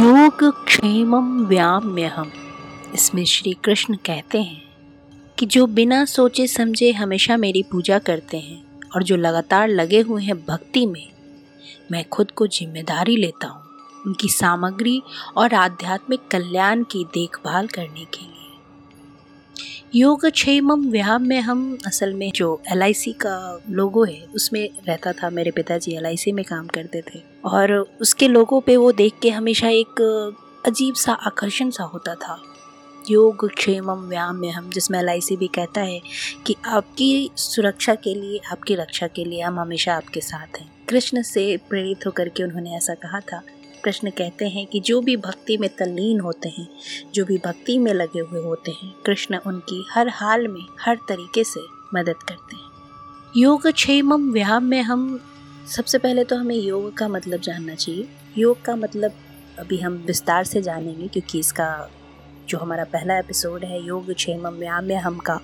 योग क्षेमम व्याम्य हम इसमें श्री कृष्ण कहते हैं कि जो बिना सोचे समझे हमेशा मेरी पूजा करते हैं और जो लगातार लगे हुए हैं भक्ति में, मैं खुद को ज़िम्मेदारी लेता हूँ उनकी सामग्री और आध्यात्मिक कल्याण की देखभाल करने के लिए। योग क्षेमम व्यायाम में हम असल में जो एलआईसी का लोगो है, उसमें रहता था, मेरे पिताजी एलआईसी में काम करते थे। और उसके लोगों पे वो देख के हमेशा एक अजीब सा आकर्षण सा होता था। योग क्षेमम व्यायाम में हम, जिसमें एलआईसी भी कहता है कि आपकी सुरक्षा के लिए, आपकी रक्षा के लिए हम हमेशा आपके साथ हैं। कृष्ण से प्रेरित होकर के उन्होंने ऐसा कहा था कृष्ण कहते हैं कि जो भी भक्ति में तल्लीन होते हैं, जो भी भक्ति में लगे हुए होते हैं, कृष्ण उनकी हर हाल में हर तरीके से मदद करते हैं। योग क्षेमम व्यायाम में हम सबसे पहले तो हमें योग का मतलब जानना चाहिए। योग का मतलब अभी हम विस्तार से जानेंगे क्योंकि इसका जो हमारा पहला एपिसोड है, योग क्षेमम व्यायाम हम का,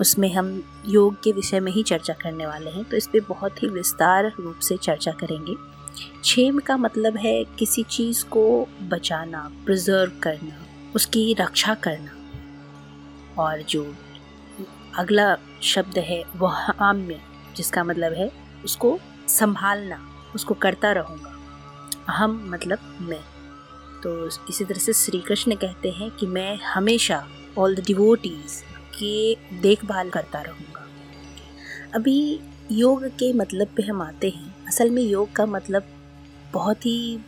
उसमें हम योग के विषय में ही चर्चा करने वाले हैं। तो इस पर बहुत ही विस्तार रूप से चर्चा करेंगे। क्षेम का मतलब है किसी चीज़ को बचाना प्रिजर्व करना, उसकी रक्षा करना। और जो अगला शब्द है, वह आम्य, जिसका मतलब है उसको संभालना, उसको करता रहूँगा। अहम मतलब मैं। तो इसी तरह से श्री कृष्ण कहते हैं कि मैं हमेशा ऑल द डिवोटीज के देखभाल करता रहूँगा। अभी योग के मतलब पे हम आते हैं। असल में योग का मतलब बहुत ही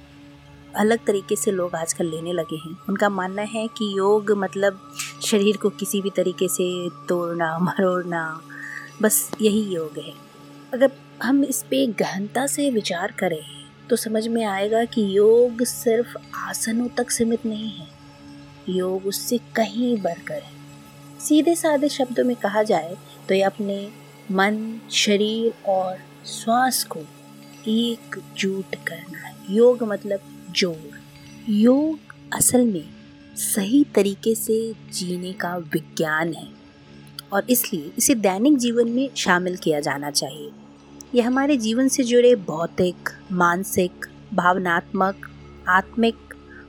अलग तरीके से लोग आजकल लेने लगे हैं। उनका मानना है कि योग मतलब शरीर को किसी भी तरीके से तोड़ना, मरोड़ना, बस यही योग है। अगर हम इस पे गहनता से विचार करें तो समझ में आएगा कि योग सिर्फ़ आसनों तक सीमित नहीं है। योग उससे कहीं बढ़कर है। सीधे साधे शब्दों में कहा जाए तो ये अपने मन, शरीर और श्वास को एकजुट करना योग मतलब जोड़। योग असल में सही तरीके से जीने का विज्ञान है और इसलिए इसे दैनिक जीवन में शामिल किया जाना चाहिए। यह हमारे जीवन से जुड़े भौतिक, मानसिक, भावनात्मक, आत्मिक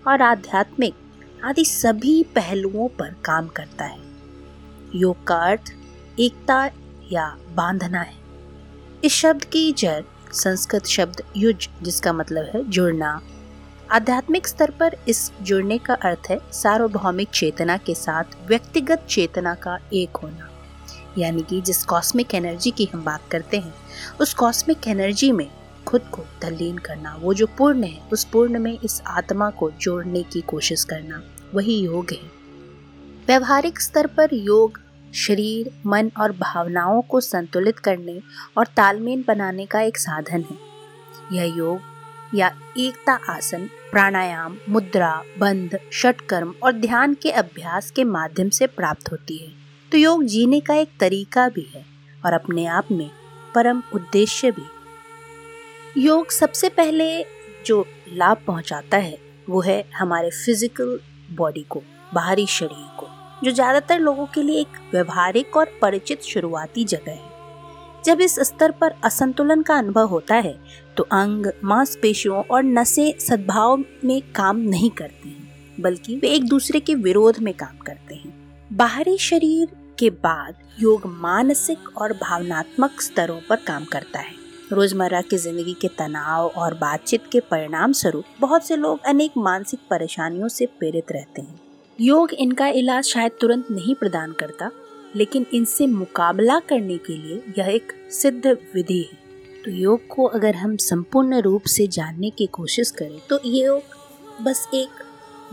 और आध्यात्मिक आदि सभी पहलुओं पर काम करता है। योग का अर्थ एकता या बांधना है। इस शब्द की जड़ संस्कृत शब्द युज, जिसका मतलब है जुड़ना। आध्यात्मिक स्तर पर इस जुड़ने का अर्थ है सार्वभौमिक चेतना के साथ व्यक्तिगत चेतना का एक होना। यानी कि जिस कॉस्मिक एनर्जी की हम बात करते हैं, उस कॉस्मिक एनर्जी में खुद को तल्लीन करना, वो जो पूर्ण है, उस पूर्ण में इस आत्मा को जोड़ने की कोशिश करना, वही योग है। व्यवहारिक स्तर पर योग शरीर, मन और भावनाओं को संतुलित करने और तालमेल बनाने का एक साधन है। यह योग या एकता आसन, प्राणायाम, मुद्रा, बंध, षटकर्म और ध्यान के अभ्यास के माध्यम से प्राप्त होती है। तो योग जीने का एक तरीका भी है और अपने आप में परम उद्देश्य भी। योग सबसे पहले जो लाभ पहुंचाता है, वो है हमारे फ़िज़िकल बॉडी को, बाहरी शरीर को। जो ज़्यादातर लोगों के लिए एक व्यवहारिक और परिचित शुरुआती जगह है। जब इस स्तर पर असंतुलन का अनुभव होता है तो अंग, मांसपेशियों और नसें सद्भाव में काम नहीं करते हैं, बल्कि वे एक दूसरे के विरोध में काम करते हैं। बाहरी शरीर के बाद योग मानसिक और भावनात्मक स्तरों पर काम करता है। रोज़मर्रा की ज़िंदगी के तनाव और बातचीत के परिणाम स्वरूप बहुत से लोग अनेक मानसिक परेशानियों से पीड़ित रहते हैं। योग इनका इलाज शायद तुरंत नहीं प्रदान करता, लेकिन इनसे मुकाबला करने के लिए यह एक सिद्ध विधि है। तो योग को अगर हम संपूर्ण रूप से जानने की कोशिश करें तो योग बस एक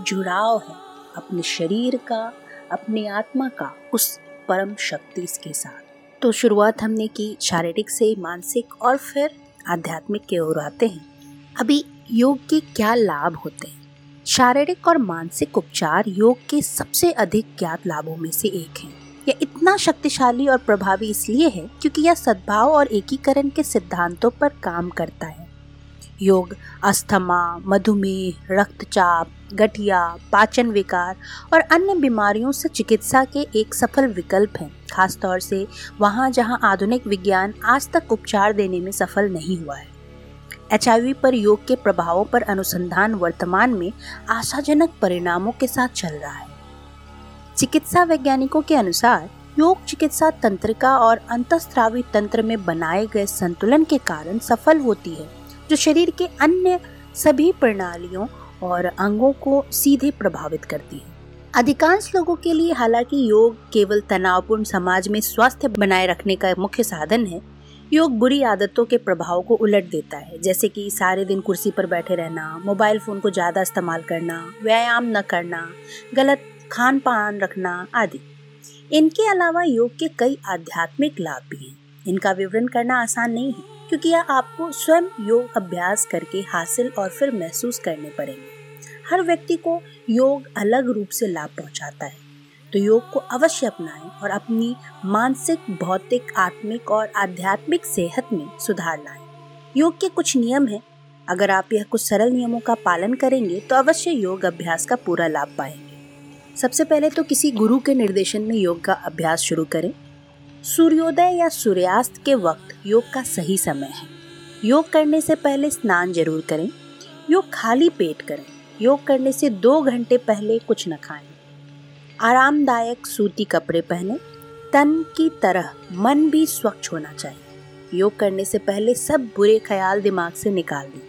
जुड़ाव है अपने शरीर का, अपनी आत्मा का, उस परम शक्ति के साथ। तो शुरुआत हमने की शारीरिक से, मानसिक और फिर आध्यात्मिक की ओर आते हैं। अभी योग के क्या लाभ होते हैं? शारीरिक और मानसिक उपचार योग के सबसे अधिक ज्ञात लाभों में से एक है। यह इतना शक्तिशाली और प्रभावी इसलिए है क्योंकि यह सद्भाव और एकीकरण के सिद्धांतों पर काम करता है। योग, अस्थमा, मधुमेह, रक्तचाप, गठिया, पाचन विकार और अन्य बीमारियों से चिकित्सा के एक सफल विकल्प है। खासतौर से वहाँ जहाँ आधुनिक विज्ञान आज तक उपचार देने में सफल नहीं हुआ है। एचआईवी पर योग के प्रभावों पर अनुसंधान वर्तमान में आशाजनक परिणामों के साथ चल रहा है। चिकित्सा वैज्ञानिकों के अनुसार, योग चिकित्सा तंत्रिका और अंतस्त्रावी तंत्र में बनाए गए संतुलन के कारण सफल होती है, जो शरीर के अन्य सभी प्रणालियों और अंगों को सीधे प्रभावित करती है। अधिकांश लोगों के लिए हालाँकि योग केवल तनावपूर्ण समाज में स्वास्थ्य बनाए रखने का मुख्य साधन है योग बुरी आदतों के प्रभाव को उलट देता है, जैसे कि सारे दिन कुर्सी पर बैठे रहना, मोबाइल फ़ोन को ज़्यादा इस्तेमाल करना, व्यायाम न करना, गलत खान पान रखना आदि। इनके अलावा योग के कई आध्यात्मिक लाभ भी हैं। इनका विवरण करना आसान नहीं है, क्योंकि यह आपको स्वयं योग अभ्यास करके हासिल और फिर महसूस करने पड़ेंगे। हर व्यक्ति को योग अलग रूप से लाभ पहुंचाता है। तो योग को अवश्य अपनाएँ और अपनी मानसिक, भौतिक, आत्मिक और आध्यात्मिक सेहत में सुधार लाएँ। योग के कुछ नियम हैं। अगर आप यह कुछ सरल नियमों का पालन करेंगे तो अवश्य योग अभ्यास का पूरा लाभ पाएँगे। सबसे पहले तो किसी गुरु के निर्देशन में योग का अभ्यास शुरू करें। सूर्योदय या सूर्यास्त के वक्त योग का सही समय है। योग करने से पहले स्नान ज़रूर करें। योग खाली पेट करें। योग करने से दो घंटे पहले कुछ न खाएँ। आरामदायक सूती कपड़े पहने, तन की तरह मन भी स्वच्छ होना चाहिए। योग करने से पहले सब बुरे ख्याल दिमाग से निकाल दें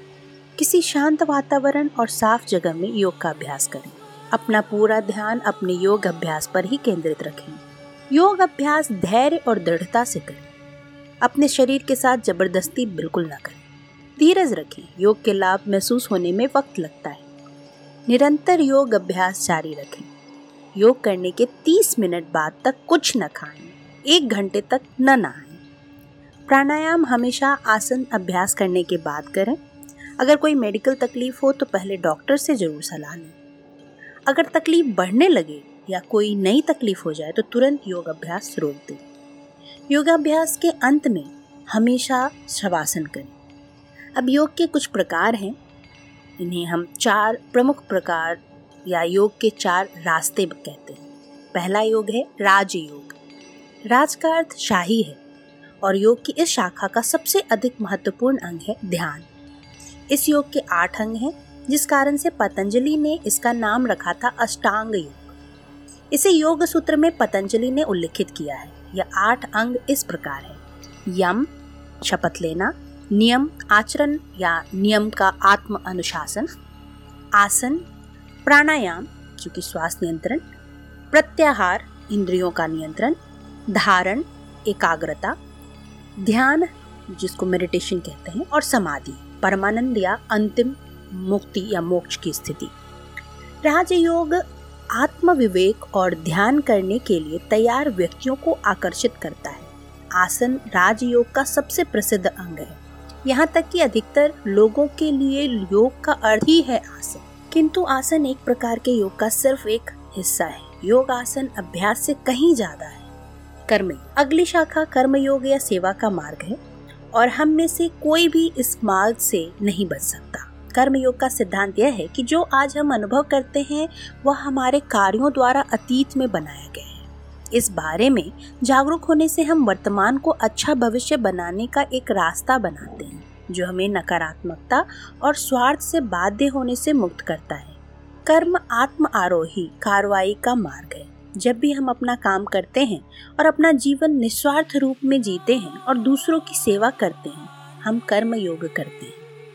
किसी शांत वातावरण और साफ़ जगह में योग का अभ्यास करें। अपना पूरा ध्यान अपने योग अभ्यास पर ही केंद्रित रखें। योग अभ्यास धैर्य और दृढ़ता से करें। अपने शरीर के साथ ज़बरदस्ती बिल्कुल ना करें। धीरज रखें। योग के लाभ महसूस होने में वक्त लगता है। निरंतर योग अभ्यास जारी रखें। योग करने के 30 मिनट बाद तक कुछ न खाएँ, एक घंटे तक न नहाएँ। प्राणायाम हमेशा आसन अभ्यास करने के बाद करें। अगर कोई मेडिकल तकलीफ़ हो तो पहले डॉक्टर से ज़रूर सलाह लें। अगर तकलीफ़ बढ़ने लगे या कोई नई तकलीफ़ हो जाए तो तुरंत योग अभ्यास रोक दें। योगाभ्यास के अंत में हमेशा शवासन करें। अब योग के कुछ प्रकार हैं। इन्हें हम चार प्रमुख प्रकार या योग के चार रास्ते कहते हैं। पहला योग है राजयोग। राज का अर्थ शाही है और योग की इस शाखा का सबसे अधिक महत्वपूर्ण अंग है ध्यान। इस योग के आठ अंग हैं, जिस कारण से पतंजलि ने इसका नाम रखा था अष्टांग योग। इसे योग सूत्र में पतंजलि ने उल्लिखित किया है। यह आठ अंग इस प्रकार है। यम, शपथ लेना, नियम, आचरण या नियम का आत्म अनुशासन, आसन प्राणायाम जो कि श्वास नियंत्रण, प्रत्याहार, इंद्रियों का नियंत्रण, धारण, एकाग्रता, ध्यान, जिसको मेडिटेशन कहते हैं, और समाधि, परमानंद या अंतिम मुक्ति या मोक्ष की स्थिति। राजयोग आत्म विवेक और ध्यान करने के लिए तैयार व्यक्तियों को आकर्षित करता है। आसन राजयोग का सबसे प्रसिद्ध अंग है। यहाँ तक कि अधिकतर लोगों के लिए योग का अर्थ ही है आसन। किंतु आसन एक प्रकार के योग का सिर्फ़ एक हिस्सा है। योग आसन अभ्यास से कहीं ज़्यादा है। कर्म अगली शाखा कर्म योग या सेवा का मार्ग है और हम में से कोई भी इस मार्ग से नहीं बच सकता। कर्म योग का सिद्धांत यह है कि जो आज हम अनुभव करते हैं, वह हमारे कार्यों द्वारा अतीत में बनाया गया है। इस बारे में जागरूक होने से हम वर्तमान को अच्छा भविष्य बनाने का एक रास्ता बनाते हैं। जो हमें नकारात्मकता और स्वार्थ से बाध्य होने से मुक्त करता है। कर्म आत्म आरोही कार्रवाई का मार्ग है। जब भी हम अपना काम करते हैं और अपना जीवन निस्वार्थ रूप में जीते हैं और दूसरों की सेवा करते हैं, हम कर्म योग करते हैं।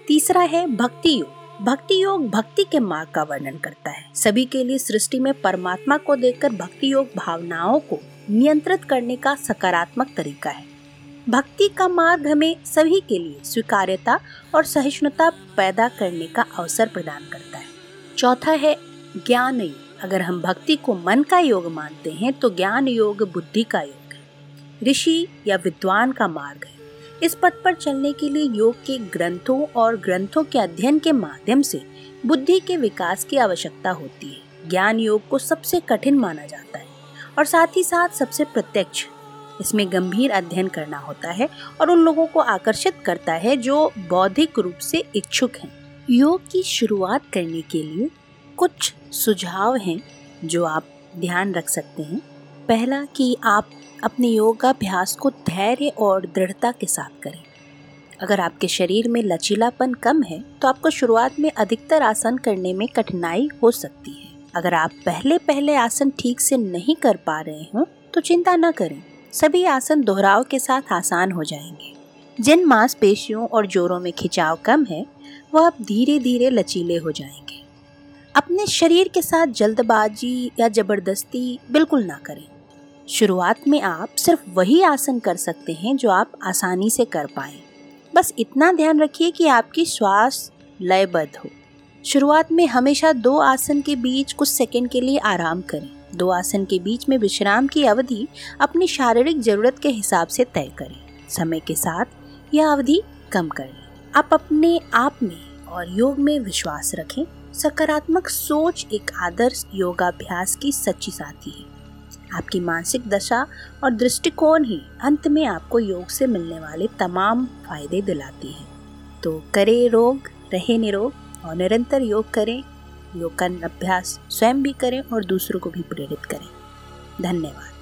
तीसरा है भक्ति योग। भक्ति योग भक्ति के मार्ग का वर्णन करता है। सभी के लिए सृष्टि में परमात्मा को देखकर भक्ति योग भावनाओं को नियंत्रित करने का सकारात्मक तरीका है। भक्ति का मार्ग हमें सभी के लिए स्वीकार्यता और सहिष्णुता पैदा करने का अवसर प्रदान करता है। चौथा है ज्ञान योग। अगर हम भक्ति को मन का योग मानते हैं तो ज्ञान योग बुद्धि का योग है। ऋषि या विद्वान का मार्ग है। इस पथ पर चलने के लिए योग के ग्रंथों और ग्रंथों के अध्ययन के माध्यम से बुद्धि के विकास की आवश्यकता होती है। ज्ञान योग को सबसे कठिन माना जाता है और साथ ही साथ सबसे प्रत्यक्ष इसमें गंभीर अध्ययन करना होता है और उन लोगों को आकर्षित करता है जो बौद्धिक रूप से इच्छुक हैं। योग की शुरुआत करने के लिए कुछ सुझाव हैं जो आप ध्यान रख सकते हैं। पहला, कि आप अपने योगाभ्यास को धैर्य और दृढ़ता के साथ करें। अगर आपके शरीर में लचीलापन कम है तो आपको शुरुआत में अधिकतर आसन करने में कठिनाई हो सकती है। अगर आप पहले पहले आसन ठीक से नहीं कर पा रहे हो तो चिंता न करें। सभी आसन दोहराव के साथ आसान हो जाएँगे। जिन मांसपेशियों और जोड़ों में खिंचाव कम है, वह अब धीरे धीरे लचीले हो जाएँगे। अपने शरीर के साथ जल्दबाजी या ज़बरदस्ती बिल्कुल ना करें। शुरुआत में आप सिर्फ़ वही आसन कर सकते हैं जो आप आसानी से कर पाएँ। बस इतना ध्यान रखिए कि आपकी श्वास लयबद्ध हो। शुरुआत में हमेशा दो आसन के बीच कुछ सेकंड के लिए आराम करें। दो आसन के बीच में विश्राम की अवधि अपनी शारीरिक ज़रूरत के हिसाब से तय करें। समय के साथ यह अवधि कम करें। आप अपने आप में और योग में विश्वास रखें। सकारात्मक सोच एक आदर्श योगाभ्यास की सच्ची साथी है। आपकी मानसिक दशा और दृष्टिकोण ही अंत में आपको योग से मिलने वाले तमाम फ़ायदे दिलाती है। तो करे रोग, रहे निरोग और निरंतर योग करें। योग का अभ्यास स्वयं भी करें और दूसरों को भी प्रेरित करें। धन्यवाद।